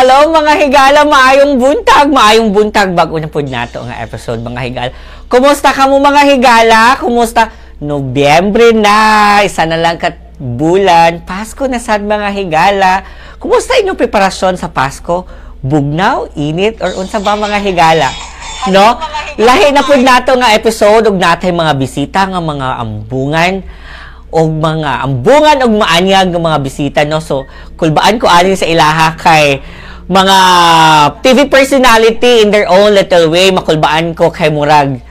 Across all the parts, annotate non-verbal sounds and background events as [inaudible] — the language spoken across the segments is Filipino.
Hello mga higala, maayong buntag, maayong buntag bago na pod nato nga episode mga higala. Kumusta ka mo mga higala? Kumusta? Nobyembre na, isa na lang kat bulan, Pasko na sad mga higala. Kumusta inyong preparasyon sa Pasko? Bugnaw, init, or unsa ba mga higala? No? Lahi na pod nato nga episode ug natay mga bisita nga mga ambungan og mga ambungan og maanyag ng mga bisita no so kulbaan ko ani sa ilaha kay mga TV personality in their own little way makulbaan ko kay murag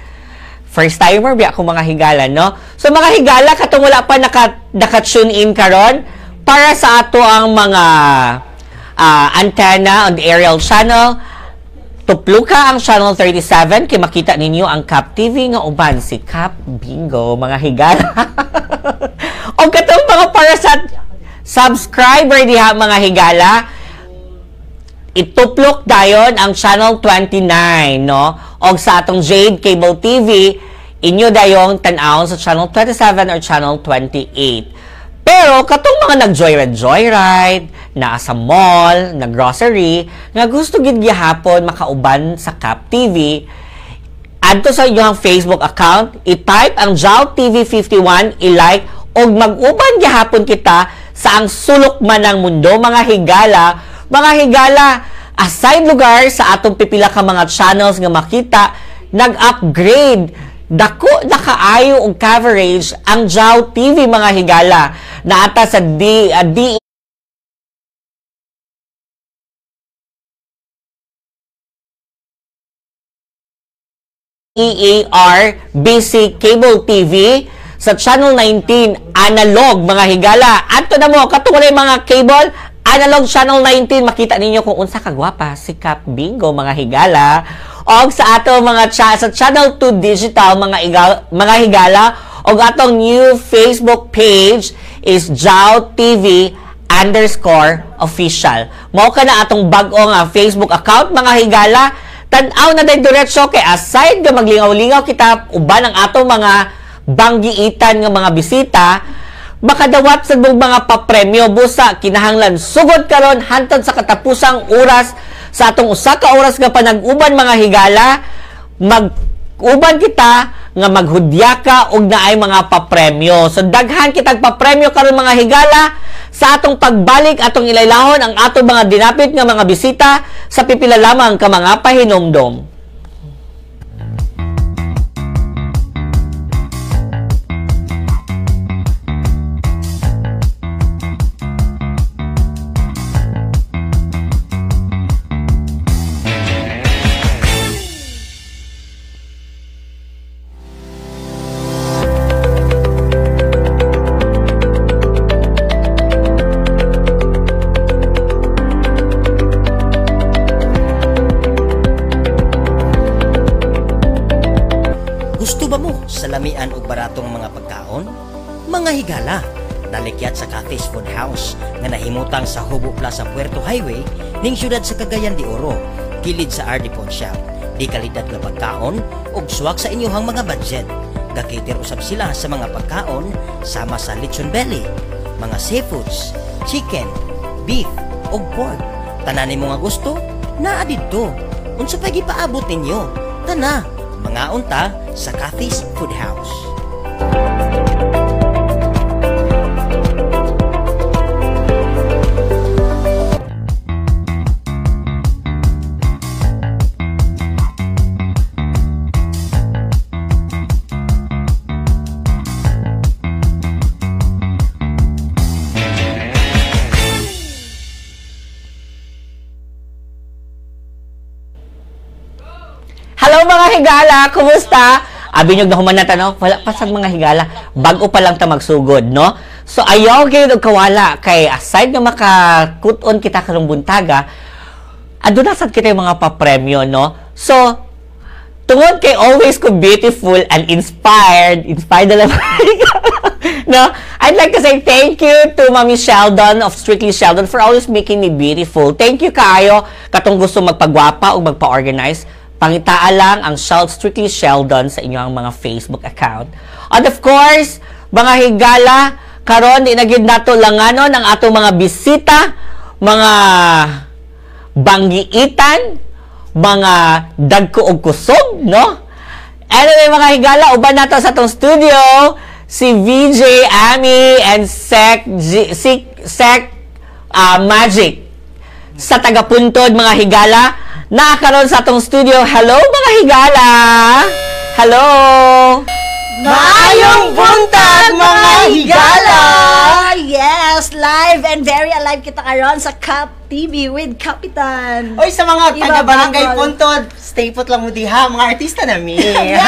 first timer biya ako mga higala no so mga higala katong wala pa naka, naka tune in karon para sa ato ang mga uh, antenna on the aerial channel Tuplo ka ang Channel 37 kay makita ninyo ang Cap TV nga uban si Cap Bingo mga higala. [laughs] o katong mga para sa subscriber diha mga higala ituplok dayon ang Channel 29 no og sa atong Jade Cable TV inyo dayong tan-aw sa Channel 27 or Channel 28. Pero katong mga nag-joyride joyride, naa sa mall, nag-grocery, nga gusto gid gihapon makauban sa Cap TV, adto sa inyong Facebook account, i-type ang JAW TV 51, i-like og mag-uban gihapon kita sa ang sulok man ng mundo mga higala, mga higala aside lugar sa atong pipila ka mga channels nga makita nag-upgrade. Dako na kaayo og coverage ang JAW TV mga higala. Naata sa D, uh, D EAR Basic Cable TV sa Channel 19 analog mga higala. Adto na mo katong mga cable analog Channel 19 makita ninyo kung unsa kagwapa si Cap Bingo mga higala. Og sa ato mga cha sa Channel 2 Digital mga igal, mga higala og atong new Facebook page is Jao TV underscore official. Mao ka na atong bag-o nga Facebook account mga higala tan-aw na day diretso kay aside nga maglingaw-lingaw kita uban ang ato mga banggiitan nga mga bisita makadawat sa mga papremyo busa kinahanglan sugod karon hantod sa katapusang oras sa atong usa ka oras nga panag-uban mga higala mag uban kita nga maghudya ka og naay mga papremyo. So daghan kitag papremyo karon mga higala sa atong pagbalik atong ilaylahon ang atong mga dinapit nga mga bisita sa pipila lamang ka mga pahinomdom. Ning syudad sa Cagayan de Oro, kilid sa RD Shop. Di kalidad nga pagkaon ug swak sa inyohang mga budget. Gakater usab sila sa mga pagkaon sama sa lechon belly, mga seafoods, chicken, beef ug pork. Tanan mo nga gusto, naa didto. Unsa pa gipaabot ninyo? Tana, mga unta sa Cathy's Food House. Mga higala, kumusta? Abi nyo na human na tanong, wala pa sa mga higala, bago pa lang ta magsugod, no? So ayaw kayo kawala kay aside nga makakuton kita karong buntaga, ado na sad kita yung mga papremyo, no? So, tungod kay always ko beautiful and inspired, inspired na lang. [laughs] no? I'd like to say thank you to Mami Sheldon of Strictly Sheldon for always making me beautiful. Thank you kaayo katong gusto magpagwapa o magpa-organize. Pangitaa lang ang Sheld Strictly Sheldon sa inyong mga Facebook account. And of course, mga higala, karon di na gid nato langanon ang ato mga bisita, mga banggiitan, mga dagko og kusog, no? Anyway, mga higala, uban nato sa tong studio, si VJ, Ami, and Sec, G, Sec, Sec uh, Magic. Sa tagapuntod, mga higala, nakakaroon sa tong studio. Hello, mga higala! Hello! Maayong buntag mga higala! Yes, live and very alive kita karon sa Cup TV with Kapitan. Oy, sa mga Iba taga-barangay. Puntod, stay put lang mo diha, mga artista nami. [laughs] Yes!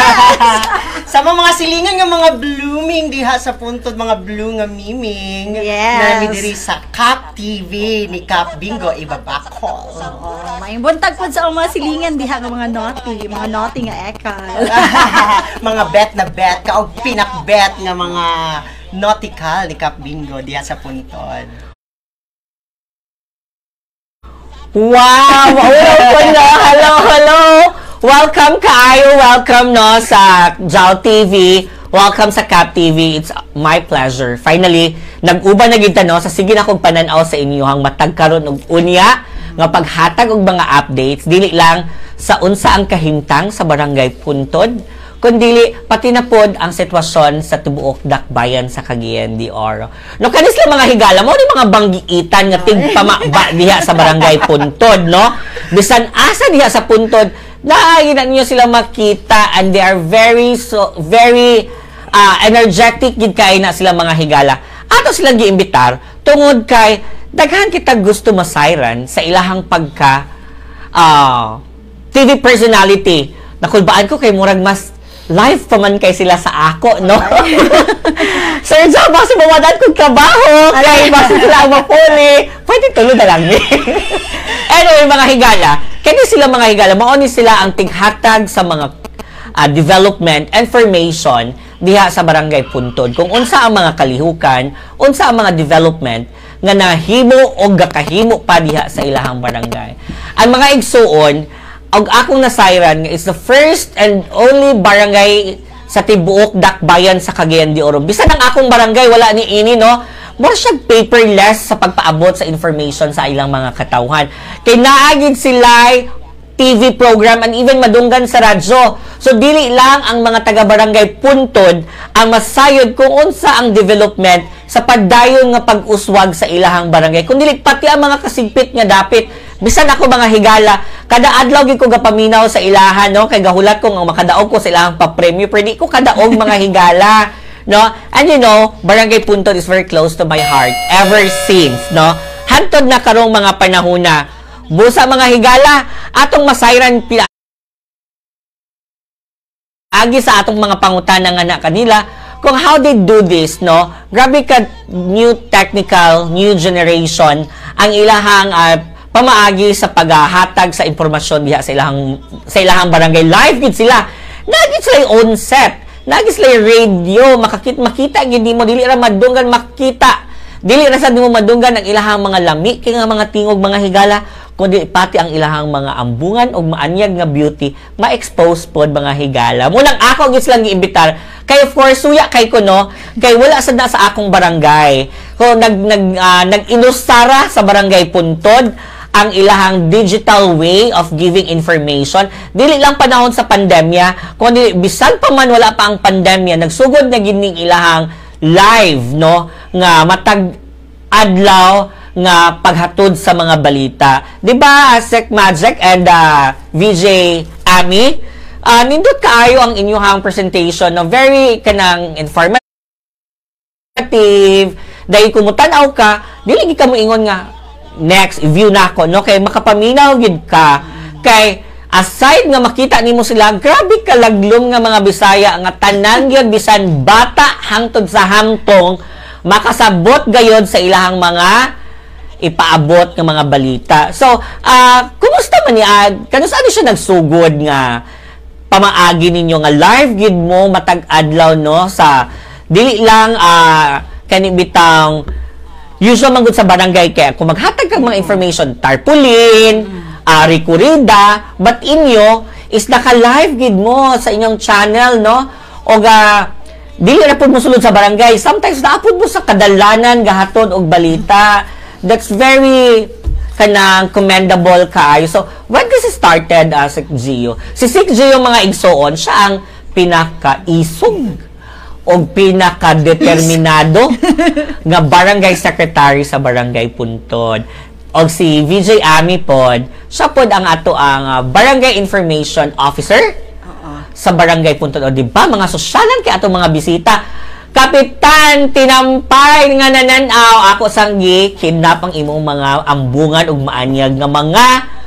[laughs] sa mga mga silingan nga mga blooming diha sa Puntod, mga blue nga miming. Yes. Nami diri sa Cap TV ni Cap Bingo Ibabakol. Oh, may buntag pod sa mga silingan diha nga mga naughty, mga naughty nga ekal. [laughs] mga bet na bet ka o pinakbet nga mga nautical ni Cap Bingo diha sa Puntod. Wow! Maulaw ko no! Hello, hello! Welcome kaayo, welcome no sa Jow TV. Welcome sa Cap TV. It's my pleasure. Finally, nag-uba na gid no sa sige na kong pananaw sa inyo hang matag karon og unya nga paghatag og mga updates dili lang sa unsa ang kahimtang sa barangay Puntod kundili pati na pod ang sitwasyon sa tibuok dakbayan sa Cagayan de Oro. No kanis lang mga higala mo ni mga banggiitan nga tigpamaba diha sa barangay Puntod, no? Bisan asa diha sa Puntod, na niyo sila makita and they are very so very ah, energetic gid kay na sila mga higala. Ato silang giimbitar tungod kay daghan kita gusto masayran sa ilahang pagka ah, TV personality. Nakulbaan ko kay murag mas live pa man kay sila sa ako, no? [laughs] Sir Joe, basta mawadan kong trabaho, kay basta sila ang mapuli, pwede tulo na lang ni. [laughs] anyway, mga higala, kani sila mga higala, maoni sila ang tighatag sa mga ah, development information diha sa barangay Puntod kung unsa ang mga kalihukan, unsa ang mga development nga nahimo o gakahimo pa diha sa ilahang barangay. Ang mga igsuon, og akong nasayran nga is the first and only barangay sa tibuok dakbayan sa Cagayan de Oro. Bisan ang akong barangay wala ni ini no. More siya paperless sa pagpaabot sa information sa ilang mga katawhan. Kay naagid sila TV program and even madunggan sa radyo. So dili lang ang mga taga-barangay puntod ang masayod kung unsa ang development sa pagdayon nga pag-uswag sa ilahang barangay. Kundi pati ang mga kasigpit nga dapit bisan ako mga higala. Kada adlaw gid ko gapaminaw sa ilahan no? Kay gahulat ko nga makadaog ko sa ilahang pa-premyo pero di ko kadaog mga higala no? And you know barangay puntod is very close to my heart ever since no? Hantod na karong mga panahona busa mga higala atong masayran pila agi sa atong mga pangutana nga na kanila kung how they do this no? Grabe ka new technical new generation ang ilahang ah, pamaagi sa paghahatag sa impormasyon diha sa ilahang sa ilahang barangay. Live gid sila. Nagit sila own set. Nagit sila radio. Makakit makita gid mo dili ra madunggan makita. Dili ra sad mo madunggan ang ilahang mga lami kay nga mga tingog mga higala kundi pati ang ilahang mga ambungan o maanyag nga beauty ma-expose pod mga higala. Munang ako gid silang giimbitar kay of course suya kay ko no? Kay wala sad na sa akong barangay. Ko nag nag ah, nag-inustara sa barangay Puntod ang ilahang digital way of giving information dili lang panahon sa pandemya kundi bisan pa man wala pa ang pandemya nagsugod na gining ilahang live no nga matag adlaw nga paghatod sa mga balita. 'Di ba, Sec Magic and uh, VJ Ami? Uh, nindot kaayo ang inyong presentation na very kanang informative. Dahil kumutanaw ka, dili ka mo ingon nga next view na ako no kay makapaminaw gid ka kay aside nga makita nimo sila grabe kalaglom nga mga Bisaya nga tanan gyud bisan bata hangtod sa hamtong makasabot gayod sa ilahang mga ipaabot ng mga balita. So, ah kumusta man ni Ad? Kanus ano siya nagsugod nga pamaagi ninyo nga live gid mo matag adlaw no sa dili lang ah kani bitang usual man sa barangay kay kung maghatag kag mga information tarpaulin uh, rikurida but inyo is naka-live gid mo sa inyong channel no? O ga dili na pud mo sulod sa barangay. Sometimes naapod mo sa kadalanan gahatod og balita. That's very kanang commendable kaayo. So, when this started as uh, Gio, si Sik Gio mga igsoon, siya ang pinakaisog o pinakadeterminado [laughs] nga barangay secretary sa barangay Puntod. O si VJ Ami pod, siya pod ang ato ang uh, barangay information officer sa barangay Puntod. O di ba mga sosyalan kay ato mga bisita Kapitan, tinampay nga nananaw ako sanggi kidnap ang imong mga ambungan ug maanyag nga mga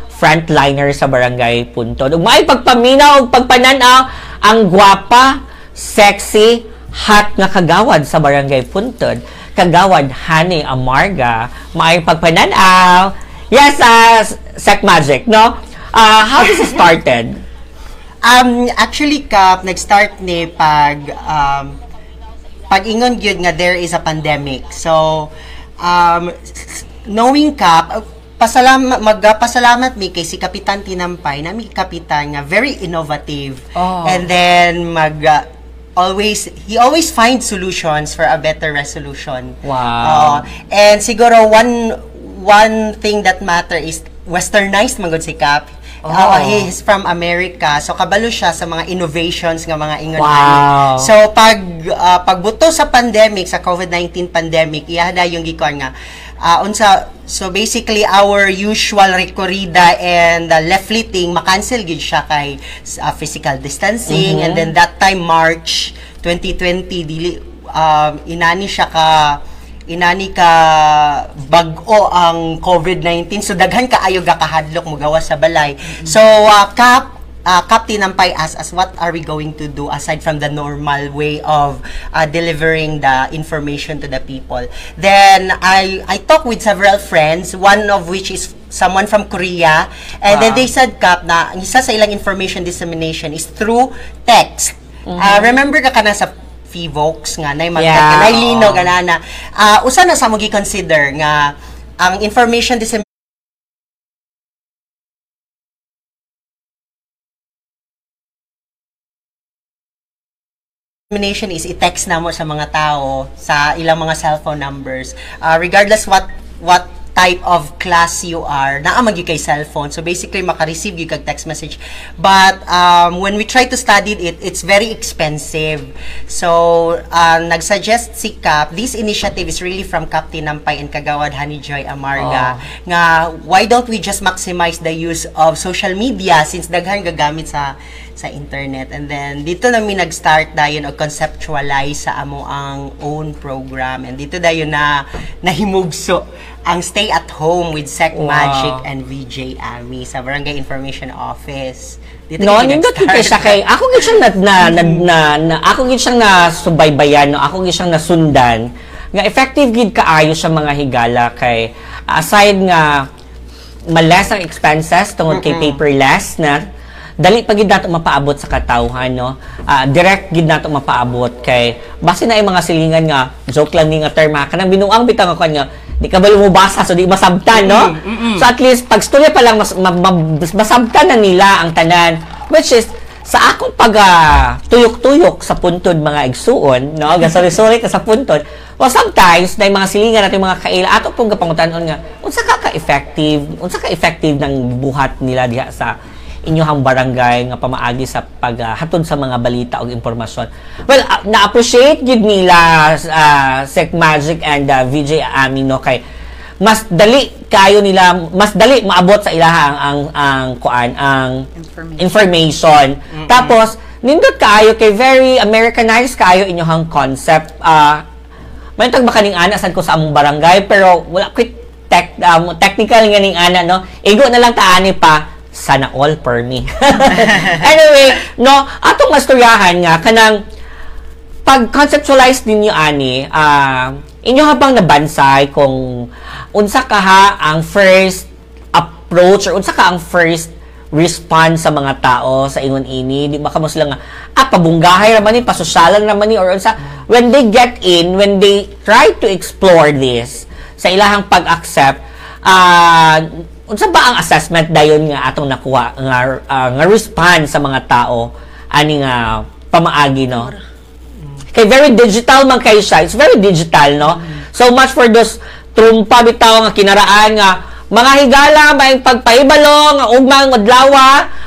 frontliner sa barangay Puntod. Ug maay pagpaminaw ug pagpananaw ang gwapa, sexy, hot nga kagawad sa barangay Puntod. Kagawad Hani Amarga, maay pagpananaw. Yes, uh, Sec Magic, no? Uh, how this started? [laughs] Um, actually, Kap, nag-start ni pag um, pag-ingon gyud nga there is a pandemic. So, um, knowing Kap, pasalamat magpasalamat mi kay si Kapitan Tinampay na mi kapitan nga very innovative Oh. and then mag uh, always he always finds solutions for a better resolution Wow. Oo. and siguro one one thing that matter is westernized magod si Kap Oh. Oo, he is from America. So kabalo siya sa mga innovations nga mga ingon Wow. So pag ah, pagbuto sa pandemic sa COVID-19 pandemic, iya na yung gikuan nga ah, unsa so basically our usual recorrida and uh, left fleeting makancel gid siya kay ah, physical distancing. And then that time March 2020 dili um, inani siya ka inani ka bag-o ang COVID-19 so daghan kaayo ga kahadlok mo gawas sa balay. So uh, kap uh, Captain Ampay asked us what are we going to do aside from the normal way of uh, delivering the information to the people. Then I I talked with several friends, one of which is someone from Korea, and then Wow. they said Cap na isa sa ilang information dissemination is through text. Uh, remember ka kana sa Fivox nga nay mga Yeah, nay lino ganana. Uh, usa na sa mo gi-consider nga ang information dissemination discrimination is i-text na mo sa mga tao sa ilang mga cellphone numbers. Uh, regardless what what type of class you are naa gyud kay cellphone. So basically maka-receive gyud kag text message. But um, when we try to study it it's very expensive. So uh, nagsuggest si Cap this initiative is really from Captain Nampay and Kagawad Honey Joy Amarga nga why don't we just maximize the use of social media since daghan gagamit sa sa internet. And then dito na mi nag-start dayon og conceptualize sa amo ang own program. And dito dayon na nahimugso ang stay at home with Sec Wow. Magic and VJ Ami sa Barangay Information Office. Dito No, nindot kay siya kay ako gid siyang na, na, na, na, na ako gid siyang nasubaybayan no, ako gid siyang nasundan. Nga effective gid kaayo sa mga higala kay aside nga maless ang expenses tungod kay paperless na dali pa gid nato mapaabot sa katawhan no Ah, direct gid nato mapaabot kay base na ay mga silingan nga joke lang ni nga term ha kanang binuang bitang ako nga di ka balo mo basa so di masabtan no so at least pag storya pa lang mas, ma, ma- masabtan na nila ang tanan which is sa akong pag ah, tuyok-tuyok sa puntod mga igsuon, no? Gasori-sori [laughs] ka sa puntod. Well, sometimes, na mga silingan natin mga kaila, ato pong kapangutanon nga, unsa ka ka-effective, unsa ka-effective ng buhat nila diha sa inyohang barangay nga pamaagi sa paghatod sa mga balita o impormasyon. Well, ah, na-appreciate gid nila uh, Sec Magic and ah, VJ Amino kay mas dali kayo nila mas dali maabot sa ilaha ang ang, ang kuan ang Information. information. Tapos nindot kaayo kay very Americanized kayo inyohang concept. Ah may tag makaning ana sad ko sa among barangay pero wala ko tech um, technical nga ning ana no. Igo na lang taani pa sana all per me. [laughs] anyway, no, atong masturyahan nga kanang pag conceptualize ninyo ani, ah inyo habang nabansay kung unsa ka ha ang first approach or unsa ka ang first respond sa mga tao sa ingon ini di ba kamo sila nga ah pabunggahay raman ni pasosyalan raman ni or unsa when they get in when they try to explore this sa ilahang pag-accept ah unsa ba ang assessment dayon nga atong nakuha nga ah, nga response sa mga tao ani nga pamaagi no? Kay very digital man kay siya. It's very digital no? So much for those trumpa bitaw nga kinaraan nga mga higala may pagpaibalo nga ugmang adlaw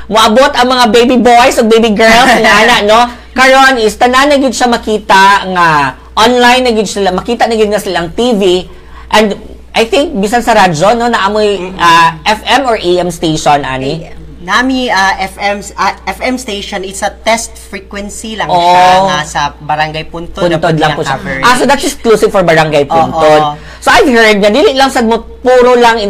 moabot ang mga baby boys ug baby girls [laughs] nga ana no? Karon is tanan na gyud siya makita nga online na gyud sila makita na gyud nga silang TV and I think bisan sa radyo no naamoy ah, FM or AM station ani Nami ah, FM ah, FM station it's a test frequency lang Oh. siya nga sa Barangay Puntod. Puntod lang po siya. Ah, so that's exclusive for Barangay Puntod. Oo. So I've heard na dili lang sad mo puro lang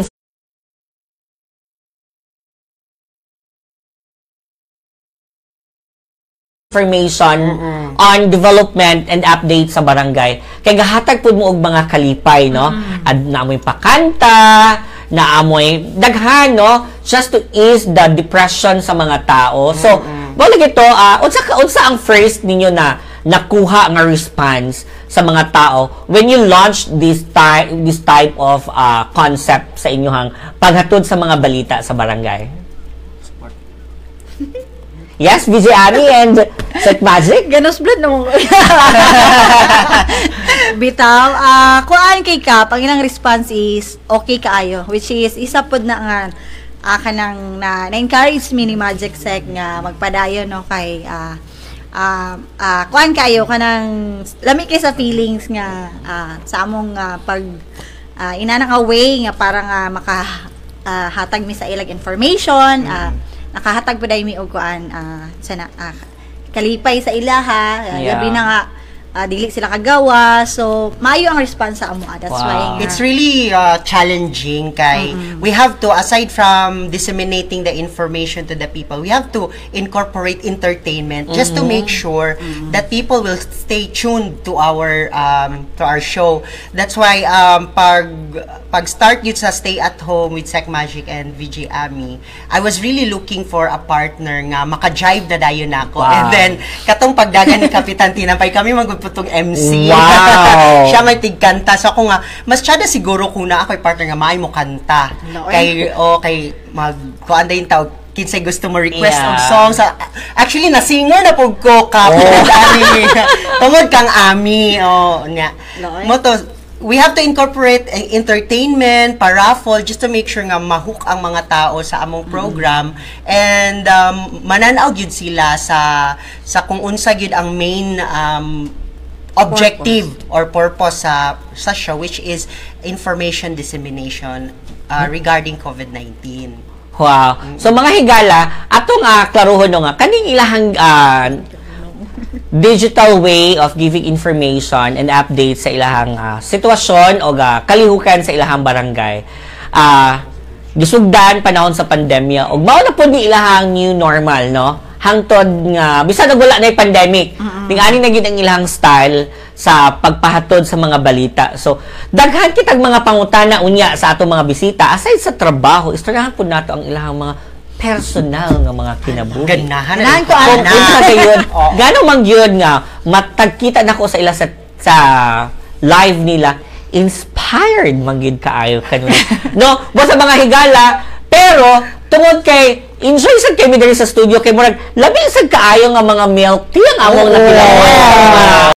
information on development and update sa barangay. Kay gahatag pud mo og mga kalipay, no? Ad naamoy pakanta, naamoy daghan, no? Just to ease the depression sa mga tao. So, wala gito, ah, unsa ka unsa ang first ninyo na nakuha nga response sa mga tao when you launch this type this type of ah, concept sa inyong paghatod sa mga balita sa barangay? Yes, VJ Ami and Set Magic. Ganos blood no. [laughs] Bitaw, ah kuan kay ka, pag ilang response is okay kaayo, which is isa pod na nga ah, kanang na, na-encourage me ni Magic Sec nga magpadayon no kay ah ah ah, kuan kayo kanang lami kay sa feelings nga ah, sa among ah, pag ah, inanang away nga para nga maka ah, hatag mi sa ilag information ah, nakahatag pa mi og kuan ah, sana ah, kalipay sa ilaha ah, Yeah. labi na nga ah, dili sila kagawa. So maayo ang response sa amo ah. that's Wow. why nga, It's really uh, challenging kay we have to aside from disseminating the information to the people we have to incorporate entertainment just to make sure that people will stay tuned to our um, to our show. That's why um, pag pag start yun sa stay at home with Sec Magic and VJ Ami I was really looking for a partner nga maka-jive na dayon nako Wow. and then katong pagdagan ni Kapitan Tinapay kami magputong MC Wow. [laughs] siya may tigkanta. So ako nga, mas tsada siguro kung na ako'y partner nga, maay mo kanta. No, Kay, o kay, mag, kung anday yung tawag, kinsay gusto mo request Yeah. of songs. Ah, Actually, na-singer na po ko ka. Oh. Ani, [laughs] tungod kang ami. O, nya. No, eh. Mo to, we have to incorporate eh, entertainment, paraffle, just to make sure nga mahook ang mga tao sa among program and um, mananaw gyud sila sa sa kung unsa gyud ang main um, objective or purpose sa sa show which is information dissemination uh, regarding COVID-19. Wow. So mga higala, atong uh, klaruhon no nga kaning ilahang ah, digital way of giving information and updates sa ilahang ah, sitwasyon o ga kalihukan sa ilahang barangay. Ah, gisugdan panahon sa pandemya ug mao na pud ni ilahang new normal no hangtod nga bisan nag wala na yung pandemic. Tingani na gid ang ilahang style sa pagpahatod sa mga balita. So daghan kitag mga pangutana unya sa atong mga bisita. Aside sa trabaho istoryahan pud nato ang ilahang mga personal nga mga kinabuhi. Ganahan Ganahan ko, kung ana. gayud [laughs] Oo. gano man gyud nga matagkita nako sa ila sa sa live nila inspired man gyud kaayo kanuna [laughs] no mo sa mga higala pero tungod kay enjoy sad kay mi diri sa studio kay murag labi sad kaayo nga mga milk tea ang among nakilawan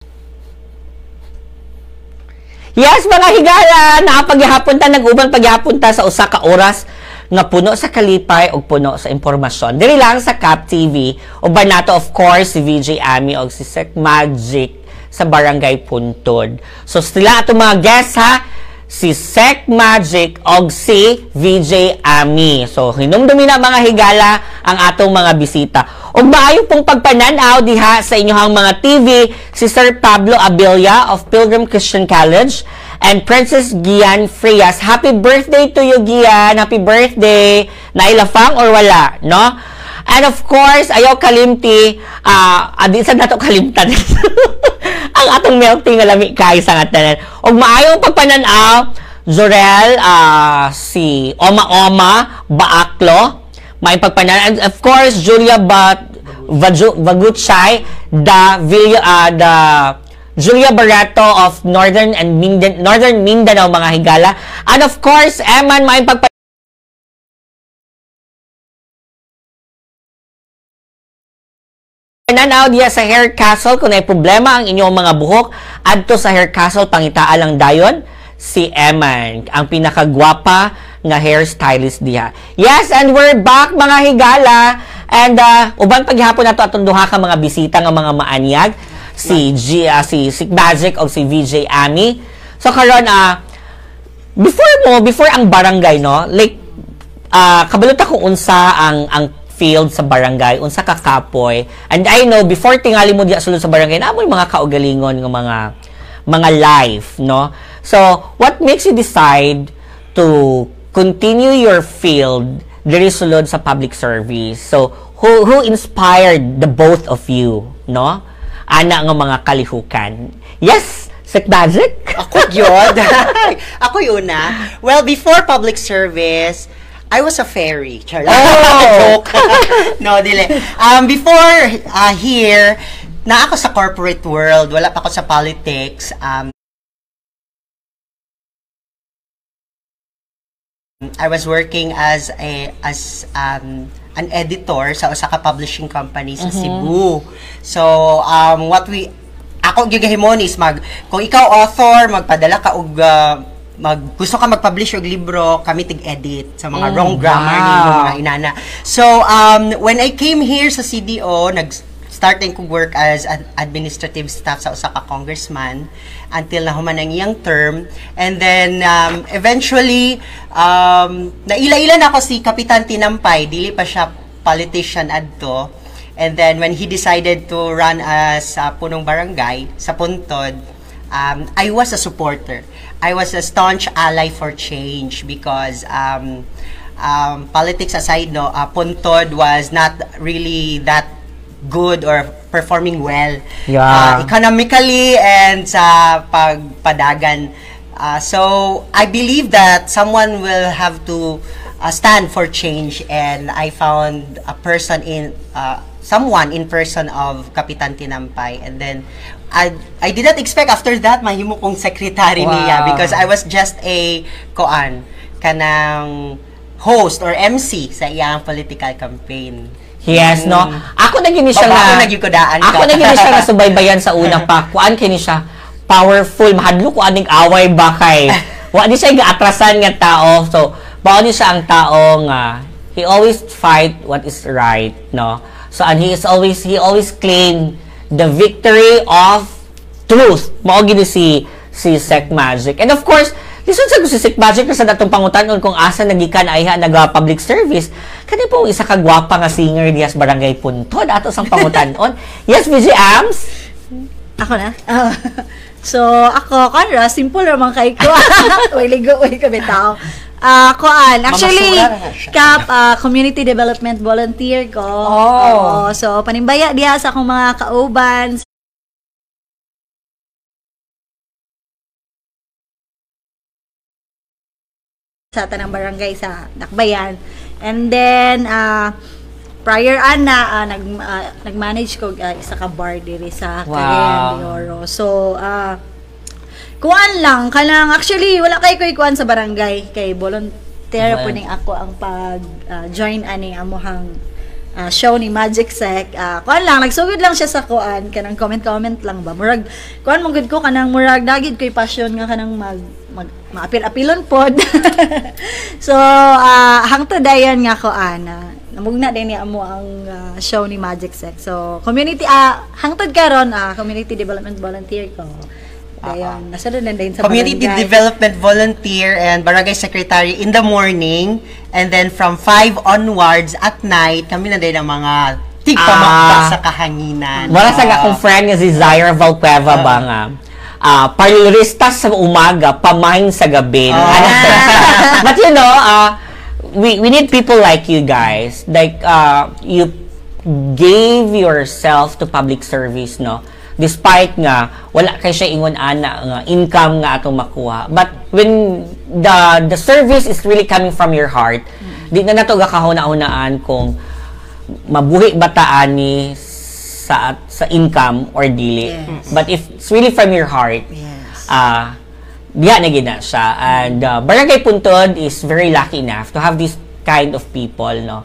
Yes, mga higala, nakapaghihapon ta, nag-uban paghihapon ta sa usa ka oras nga puno sa kalipay o puno sa impormasyon. Diri lang sa Cap TV, uban nato of course si VJ Ami o si Sec Magic sa Barangay Puntod. So sila ato mga guests ha, si Sec Magic o si VJ Ami. So hinumdumi na mga higala ang atong mga bisita. Ug maayo pong pagpananaw diha sa inyohang mga TV si Sir Pablo Abilia of Pilgrim Christian College and Princess Gian Frias. Happy birthday to you, Gian. Happy birthday. Nailafang or wala, no? And of course, ayaw kalimti, ah, uh, adi sa nato kalimtan. [laughs] ang atong tea nga lami kay sa ngatanan. Og maayong pagpananaw, Zorel, ah, si Oma Oma Baaklo, may pagpanan. And of course, Julia Bat Vaguchay, the Villa, uh, the Julia Barato of Northern and Mindan- Northern Mindanao mga higala. And of course, Eman, may pagpa Nanaw diya sa Hair Castle kung may problema ang inyong mga buhok adto sa Hair Castle pangitaa lang dayon si Eman ang pinakagwapa nga hairstylist diha. Yes, and we're back mga higala and uh, uban paghapon nato atong duha ka mga bisita nga mga maanyag si G, uh, si Sick Magic o si VJ Ami. So karon uh, before mo before ang barangay no like uh, kabalot ako unsa ang ang field sa barangay unsa ka kapoy. And I know before tingali mo diya sulod sa barangay namoy mga kaugalingon nga mga mga life no? So what makes you decide to continue your field diri sulod sa public service? So who who inspired the both of you no? Ana nga mga kalihukan. Yes Sick Magic? Ako yun. [laughs] ako yun na. Well, before public service, I was a fairy. Charot. Oh! [laughs] Joke. [laughs] no, dili. Um, before uh, here, na ako sa corporate world, wala pa ako sa politics. Um, I was working as a as um, an editor sa usa ka publishing company sa Cebu. So, um, what we ako gigahimon is mag kung ikaw author, magpadala ka og uh, mag gusto ka mag-publish og libro, kami tig-edit sa mga wrong grammar wow. ninyo mga inana. So, um, when I came here sa CDO, nag starting ko work as an administrative staff sa usa ka congressman until na human ang iyang term and then um, eventually um, naila-ila na ako si Kapitan Tinampay dili pa siya politician adto and then when he decided to run as uh, punong barangay sa Puntod um, I was a supporter I was a staunch ally for change because um, um, politics aside, no, uh, Puntod was not really that good or performing well Yeah. uh, economically and sa pagpadagan. Uh, so I believe that someone will have to uh, stand for change and I found a person in uh, someone in person of Kapitan Tinampay and then I I did not expect after that mahimo kong secretary niya Wow. because I was just a koan kanang host or MC sa iyang political campaign. Yes, no. Ako na gini siya nga. na gikudaan ka. Ako na gini siya nga subaybayan sa una [laughs] pa. Kuan kini siya powerful, mahadlo ko aning away ba kay. [laughs] Wa di siya gaatrasan nga tao. So, bao ni siya ang tao nga he always fight what is right, no. So, and he is always he always claim the victory of truth. Mao gini si si Sec Magic. And of course, Lisod sa si Sec Magic sa datong pangutanon kung asa nagikan ay ha naga public service. Kani po isa ka gwapa nga singer diya sa Barangay Puntod ato sang pangutanon. [laughs] yes, VJ Ams. Ako na? Ah. [laughs] so, ako, kanra, simple naman kay ko. [laughs] Uy, ligo, uy, kami tao. Ah, kuan. Actually, kap ah, community development volunteer ko. Oh. Oo, so panimbaya diha sa akong mga kauban sa tanang barangay sa Dakbayan. And then ah prior ana ah, nag ah, nag-manage ko ah, isa ka bar diri sa Wow. Cagayan de Oro. So ah kuan lang kanang actually wala kay koy kuan sa barangay kay volunteer Well. po ning ako ang pag ah, join ani amuhang ah, show ni Magic Sec. Ah, kuan lang nagsugod lang siya sa kuan kanang comment-comment lang ba. Murag kuan mong gud ko kanang murag dagid koy passion nga kanang mag mag maapil-apilon pod. [laughs] so ah hangtod dayon nga kuan ah, namugna din ni amo ang ah, show ni Magic Sec. So community ah hangtod karon ah community development volunteer ko. Dayon, nasa doon din sa Community barangay. Development Volunteer and Barangay Secretary in the morning and then from 5 onwards at night kami na din ang mga tigpamakta Ah. sa kahanginan. Wala sa akong friend nga si Zaire Valcueva ba nga. Ah, parlorista sa umaga, pamain sa gabi. Sa- [laughs] But you know, uh, we we need people like you guys. Like uh, you gave yourself to public service, no? Despite nga wala kay siya ingon ana nga income nga atong makuha. But when the the service is really coming from your heart, di na nato gakahuna-hunaan kung mabuhi ba ta ani sa sa income or dili. Yes. But if it's really from your heart, Yes. ah diha na gid na siya. And uh, Barangay Puntod is very lucky enough to have this kind of people, no.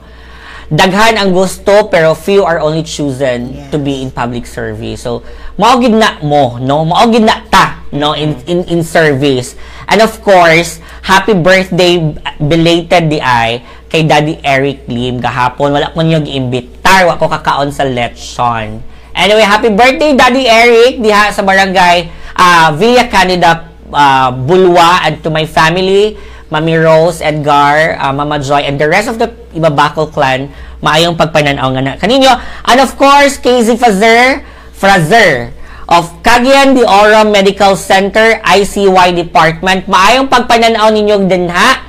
Daghan ang gusto pero few are only chosen Yes. to be in public service. So mao gid na mo, no. Mao gid na ta, no, in in in service. And of course, happy birthday belated di ay kay Daddy Eric Lim gahapon. Wala ko niyo giimbitar, wa ko kakaon sa lechon. Anyway, happy birthday Daddy Eric diha sa barangay ah, Villa Canada uh, Bulwa and to my family, Mami Rose, Edgar, uh, Mama Joy, and the rest of the Ibabako clan, maayong pagpananaw nga na kaninyo. And of course, KZ Fazer, Frazer, of Cagayan de Oro Medical Center, ICY Department, maayong pagpananaw ninyo din ha.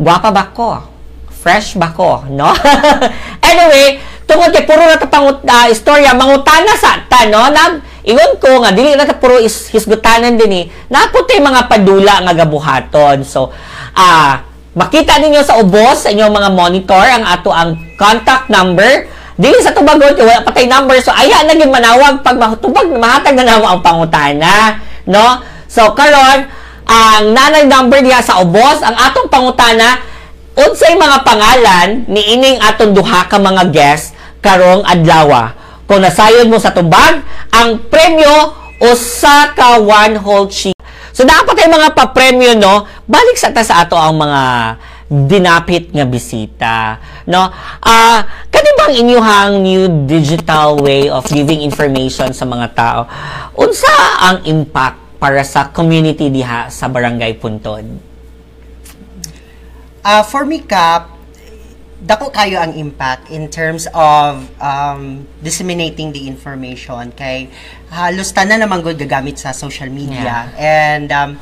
Gwapa ba ko? Fresh ba ko? No? [laughs] anyway, tungod kay puro na ta pangut ah, istorya mangutana sa ta no nag ingon ko nga dili na ta puro is, hisgutanan din eh naputay mga padula nga gabuhaton. So ah makita ninyo sa ubos sa inyong mga monitor ang ato ang contact number. Dili sa tubagon kay wala patay number. So aya na gyud manawag pag mahutubag mahatag na namo ang pangutana no? So karon ang nanay number diha sa ubos ang atong pangutana unsay mga pangalan ni ining atong duha ka mga guest karong adlaw. Kung nasayod mo sa tubag, ang premyo usa ka one whole chick. So dapat ay mga pa-premyo no, balik sa ta sa ato ang mga dinapit nga bisita no? Ah kani bang inyuhang new digital way of giving information sa mga tao? Unsa ang impact para sa community diha sa barangay Puntod? Uh, for me, Kap, dako kayo ang impact in terms of um, disseminating the information. Kay halos tanan naman gud gagamit sa social media. And um,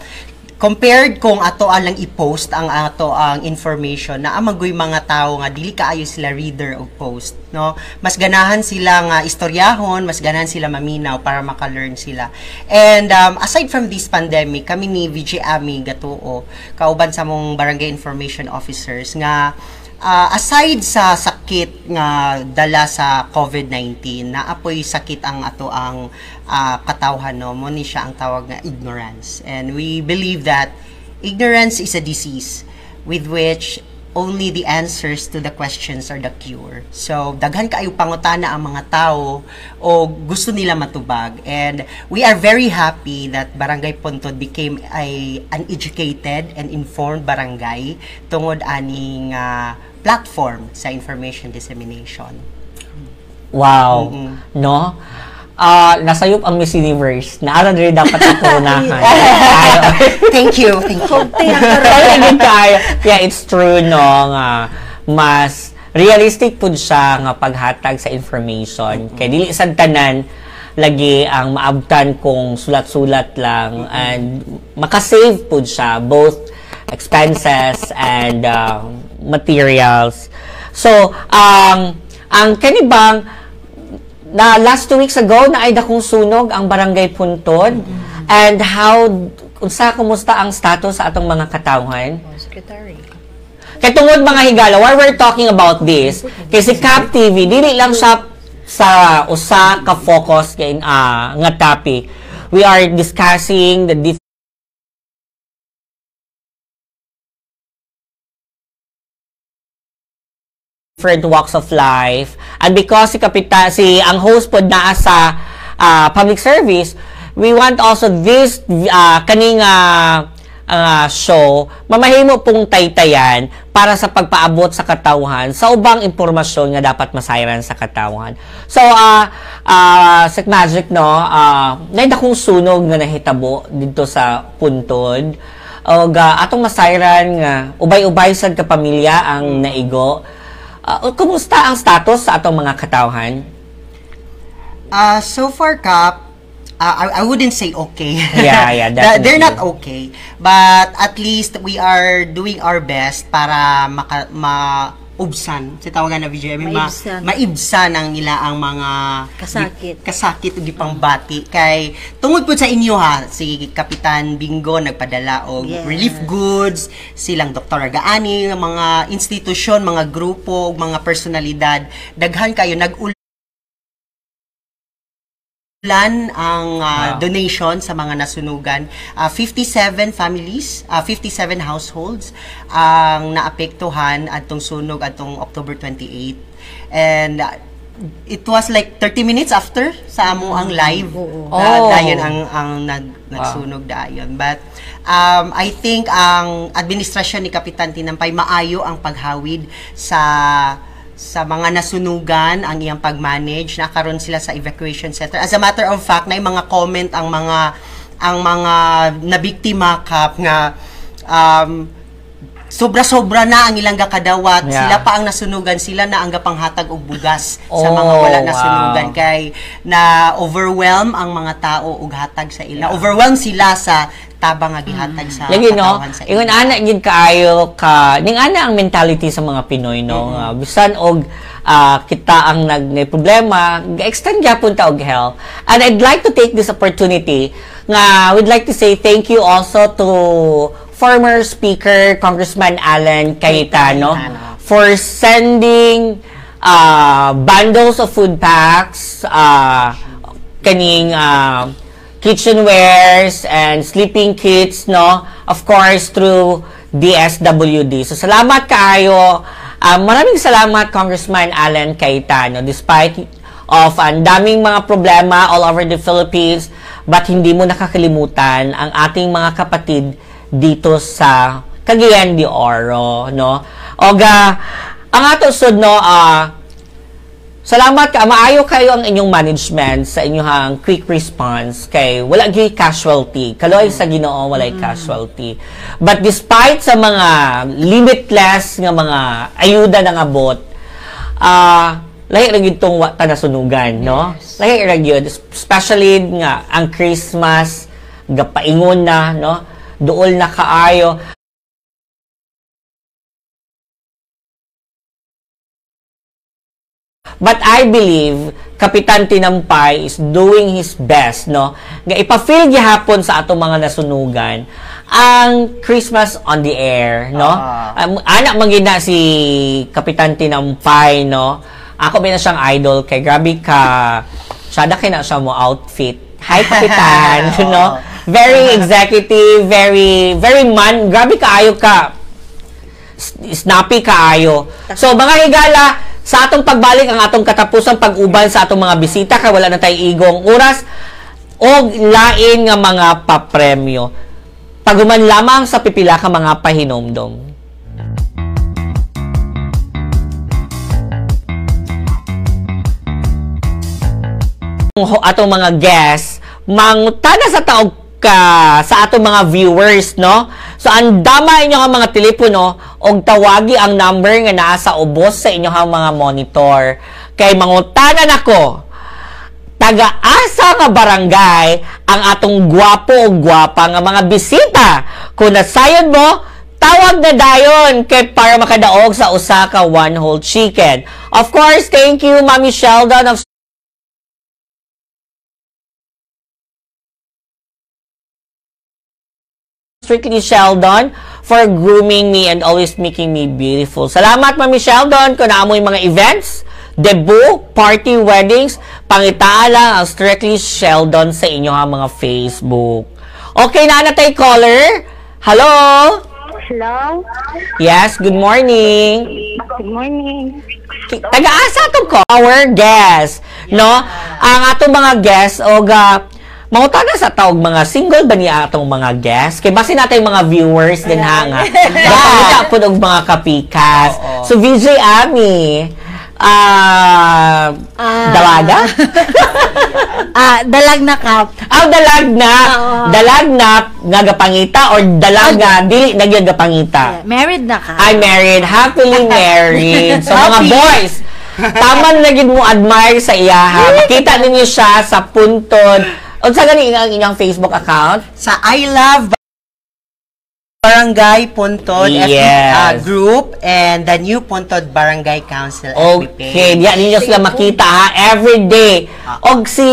compared kung ato alang i-post ang ato ang information na amagoy mga tao nga dili kaayo sila reader og post no? Mas ganahan sila nga istoryahon mas ganahan sila maminaw para maka-learn sila. And um, aside from this pandemic kami ni VJ Ami Gatuo kauban sa mong barangay information officers nga Ah, aside sa sakit nga dala sa COVID-19, naapoy sakit ang ato ang ah, katawhan no mo ni siya ang tawag nga ignorance. And we believe that ignorance is a disease with which only the answers to the questions are the cure. So, daghan kaayo pangutana ang mga tao o gusto nila matubag. And we are very happy that Barangay Puntod became a an educated and informed barangay tungod aning ah, platform sa information dissemination. Wow. No? Ah, nasayop ang Miss Universe. Naara rin dapat itunahan. [laughs] thank you, thank you. Talagang kaya. [laughs] Yeah, it's true, no, nga mas realistic pud siya nga paghatag sa information. Kay dili sad tanan lagi ang maabtan kung sulat-sulat lang and makasave pud siya both expenses and um, materials. So, ang ang kanibang na last two weeks ago na ay dakong sunog ang barangay Puntod and how unsa kumusta ang status sa atong mga katawhan Secretary. kay tungod mga higala why we're talking about this kay si Cap TV dili lang siya sa usa ka focus kay ah, nga topic we are discussing the different walks of life. And because si Kapita, si ang host pod naa sa ah, public service, we want also this uh, kaning ah, ah, show mamahimo pong taytayan para sa pagpaabot sa katawhan sa ubang impormasyon nga dapat masayran sa katawhan. So, ah uh, Sek Magic, no, uh, naidakong sunog nga nahitabo dito sa puntod. O ga atong masayran nga ubay-ubay sad ka pamilya ang naigo. Uh, kumusta ang status sa atong mga katawhan? Uh, so far, Kap, uh, I, I wouldn't say okay. Yeah, yeah, [laughs] That- They're not definitely. okay. But at least we are doing our best para maka, ma, ubsan sa tawagan na video ma, Maibsan. ang ila ang mga Kasakit. gi- kasakit ug gipang bati kay tungod po sa inyo ha si Kapitan Bingo nagpadala og Yes. relief goods silang Dr. Gaani mga institusyon mga grupo mga personalidad daghan kayo nag Plan ang ah, Wow. donation sa mga nasunugan. Ah, 57 families, ah, 57 households ang naapektuhan atong sunog atong October 28. And ah, it was like 30 minutes after sa amo ang live. Oo. Na, Oh. dayon ang ang nag, nagsunog dayon. But um, I think ang administrasyon ni Kapitan Tinampay maayo ang paghawid sa sa mga nasunugan ang iyang pag-manage. Nakaroon sila sa evacuation center. As a matter of fact na mga comment ang mga ang mga nabiktima kap nga um, sobra-sobra na ang ilang gakadawat. Yeah. sila pa ang nasunugan. Sila na ang gapanghatag og bugas sa Oh, mga wala wow. nasunugan. Kay na overwhelm ang mga tao og hatag sa ila. Overwhelm sila sa tabang nga gihatag sa Lagi no, sa ingon ana gid kaayo ka, ning ana ang mentality sa mga Pinoy no. nga bisan og ah, kita ang nag problema, ga-extend gyapon ta og help. And I'd like to take this opportunity nga we'd like to say thank you also to former speaker Congressman Alan Cayetano. for sending uh, bundles of food packs uh, kaning uh, kitchenwares and sleeping kits no? Of course through DSWD so salamat kaayo. Uh, maraming salamat Congressman Alan Cayetano. Despite of ang daming mga problema all over the Philippines but hindi mo nakakalimutan ang ating mga kapatid dito sa Cagayan de Oro no? Oga ang ato sud no ah, Salamat ka. Maayo kayo ang inyong management sa inyong quick response kay wala gyud casualty. Kaloy sa Ginoo walay casualty. But despite sa mga limitless nga mga ayuda na nga bot, ah lahi ra gyud tong wa ta nasunugan, no? Lahi ra gyud especially nga ang Christmas gapaingon na, no? Duol na kaayo. But I believe Kapitan Tinampay is doing his best, no? Nga ipa-feel gihapon sa atong mga nasunugan ang Christmas on the air, no? Ah. Um, anak magina si Kapitan Tinampay, no? Ako ba na siyang idol kay grabe ka kay na siya mo outfit. Hi [laughs] Kapitan, Oo. no? Very executive, very very man, grabe kaayo ka snappy kaayo. So mga higala, sa atong pagbalik ang atong katapusang pag-uban sa atong mga bisita kay wala na tay igong oras og lain nga mga papremyo. Paguman lamang sa pipila ka mga pahinomdom. Atong mga guests mangutana sa taog ka sa atong mga viewers no so ang dama inyo nga mga telepono og tawagi ang number nga naa sa ubos sa inyo mga monitor. Kay mangutana nako taga-asa nga barangay ang atong gwapo o gwapa nga mga bisita. Kung nasayon mo tawag na dayon kay para makadaog sa usa ka one whole chicken. Of course thank you Mami Sheldon of Strictly Sheldon for grooming me and always making me beautiful. Salamat, Mami Sheldon, kung naamoy mga events, debut, party, weddings, pangitaan lang ang Strictly Sheldon sa inyo ha, mga Facebook. Okay na natay caller. Hello? Hello? Yes, good morning. Good morning. Taga-asa to ko, our guest. No? Ang atong mga guest, o ga, Mangutana sa tawag mga single ba niya atong mga guests? Kay basi natin mga viewers din ha nga. [laughs] Baka po og mga kapikas. Oo. So VJ Ami, ah Ah. dalaga? [laughs] Ah, dalag na kap. Aw dalag na. Oo. Dalag na nagapangita or dalag nga dili nagyagapangita. Married na ka. I'm married, happily [laughs] married. So mga Happy. boys, tama na gid mo admire sa iya ha. Makita ninyo siya sa puntod. Unsa gani ang inyong Facebook account? sa I love Barangay Puntod FB Yes. uh, group and the new Puntod Barangay Council FB Okay, page. diyan ninyo sila makita ha, every day. Og si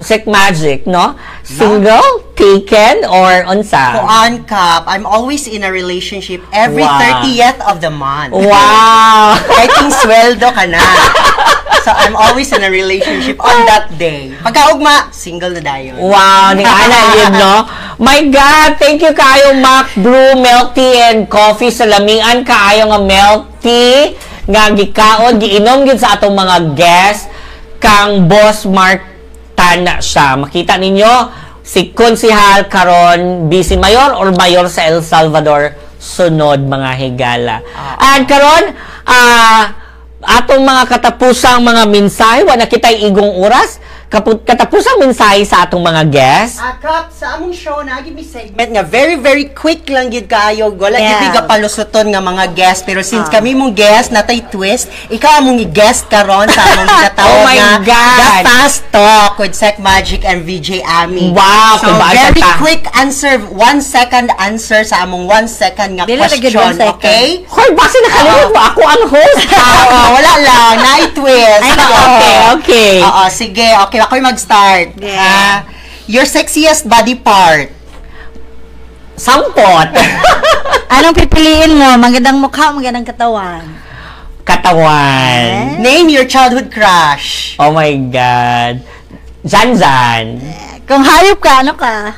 Sek Magic, no? Single, taken, or unsa? Kuan Cup, I'm always in a relationship every Wow. 30th of the month. Wow! [laughs] Kahit yung sweldo ka na. [laughs] So, I'm always in a relationship on that day. Pagkaugma, single na dayon. Wow, ni ana yun, no? My God, thank you kayo, Mac Brew, Milk Tea, and Coffee. Salamian kaayo nga milk tea, nga gikaon, giinom gid sa atong mga guests, kang Boss Mark Tana siya. Makita ninyo, si Konsihal karon Busy Mayor or Mayor sa El Salvador, sunod mga higala. And karon, ah, atong mga katapusang mga mensahe, wala kitay igong oras, Kapu- katapusang mensahe sa atong mga guests. Ah, Kap, sa among show na, give me segment nga, very, very quick lang gid kaayo. Wala Yeah. gid palusuton nga mga guest. Pero since Ah. kami mong guest, natay twist, ikaw among i-guest karon sa among [laughs] ginatawag Oh my nga, God. The Fast Talk with Sec Magic and VJ Ami. Wow, So, very quick answer, one second answer sa among one second nga Dili na question, second. okay? Hoy, basi nakalimut mo. Ako ang host. Ah, wala lang, night twist. Ay, okay, okay. Oo, sige, okay, ako'y mag-start. Yeah. Ah, your sexiest body part. Sampot. [laughs] Anong pipiliin mo? Magandang mukha, magandang katawan. Katawan. Name your childhood crush. Oh my God. Zanzan. Kung hayop ka, ano ka?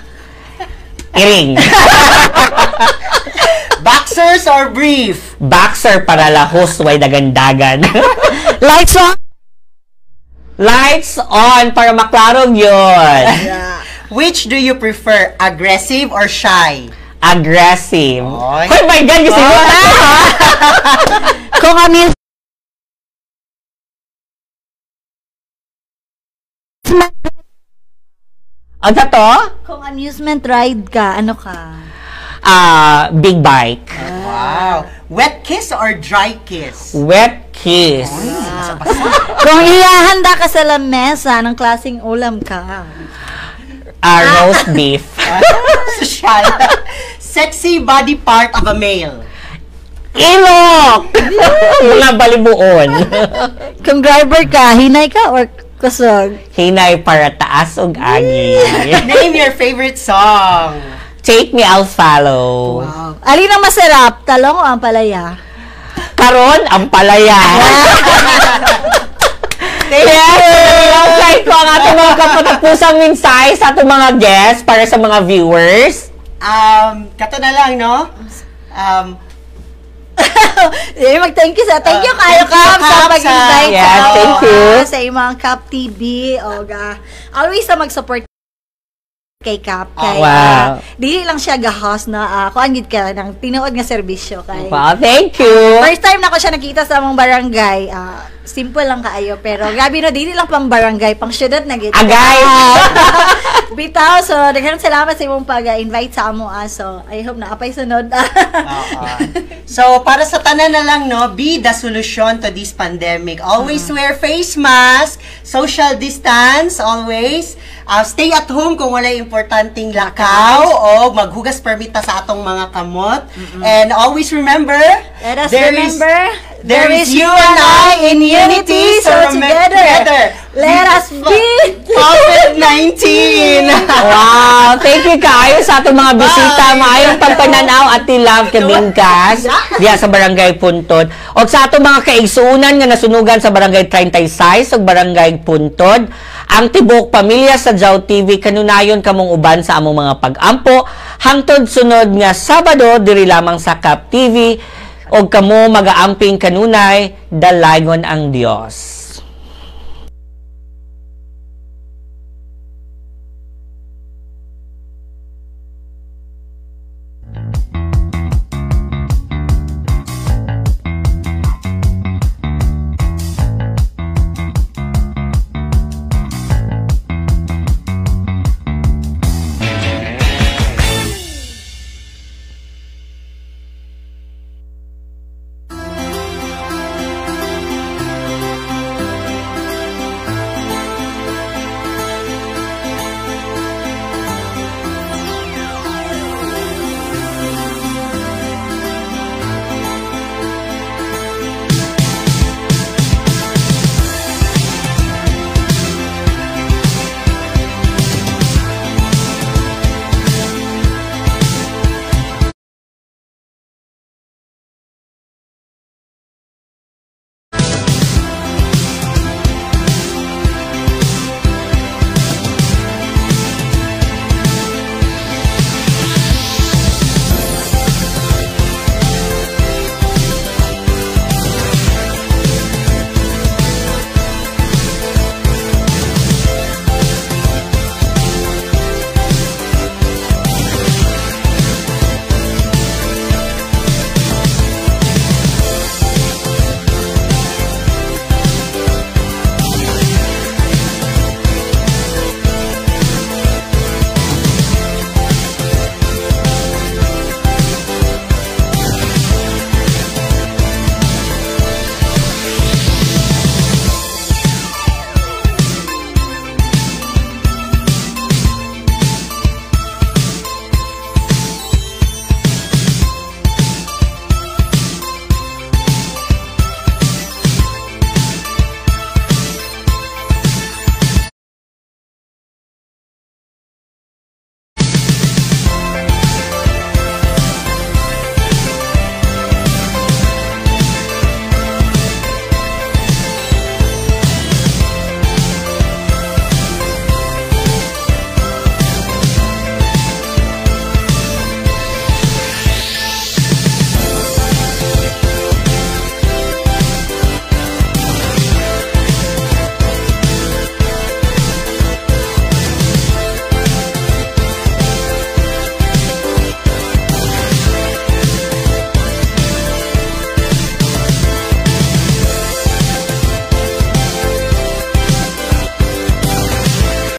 Iring. [laughs] Boxers or brief? Boxer para lahos way dagandagan. Lights on? Lights on para maklarog yun. Which do you prefer, aggressive or shy? Aggressive. Oy. Oh my God, gusto mo na ha? [laughs] Kung amusement Ano to? kung amusement ride ka, ano ka? Ah, big bike. Wow. Wet kiss or dry kiss? Wet kiss. [laughs] Kung ihahanda ka sa lamesa, anong klaseng ulam ka? Ah, roast beef. [laughs] Shy. Sexy body part of a male. Ilok! Mga balibuon. [laughs] Kung driver ka, hinay ka or kusog? Hinay para taas og agi. Name your favorite song. Take me, I'll follow. Wow. Alin ang masarap? Talong o ang palaya? Karon ang palaya. [laughs] Thank you. Okay ko ang ating mga kapatapusang mensahe sa ating mga guests para sa mga viewers. Um, kato na lang, no? Um, [laughs] Eh, mag-thank you sa, thank you Uh, kayo, thank you, Kap, sa Kap, pag-invite sa- Yes, thank you. Sa imong Kap TV, o ga, always sa mag-support kay Kap. Kay, wow. ah, dili lang siya gahos na, uh, kuan gid ka ng tinuod nga serbisyo kay. Wow, thank you. First time na ko siya nakita sa among barangay, ah, simple lang kaayo, pero grabe no, dili lang pang barangay, pang syudad na gid. Agay! [laughs] Bitaw, so daghang salamat sa imong pag-invite sa amo ah. So, I hope na apay sunod. [laughs] Oo. So, para sa tanan na lang, no, be the solution to this pandemic. Always wear face mask, social distance, always. Uh, stay at home kung wala importanteng lakaw o maghugas permita sa atong mga kamot. And always remember, Let us there is- remember, there is you and I in unity, so together, let us beat [laughs] COVID-19! Wow, thank you kayo sa atong mga bisita. Maayong pagpananaw at love kabingkas [laughs] diya sa Barangay Puntod. O sa atong mga kaigsuunan nga nasunugan sa Barangay 36 ug Barangay Puntod, ang tibok pamilya sa Jaw TV kanunayon kamong uban sa among mga pag-ampo hangtod sunod nga Sabado diri lamang sa Cap TV og kamo magaamping kanunay dalagon ang Dios.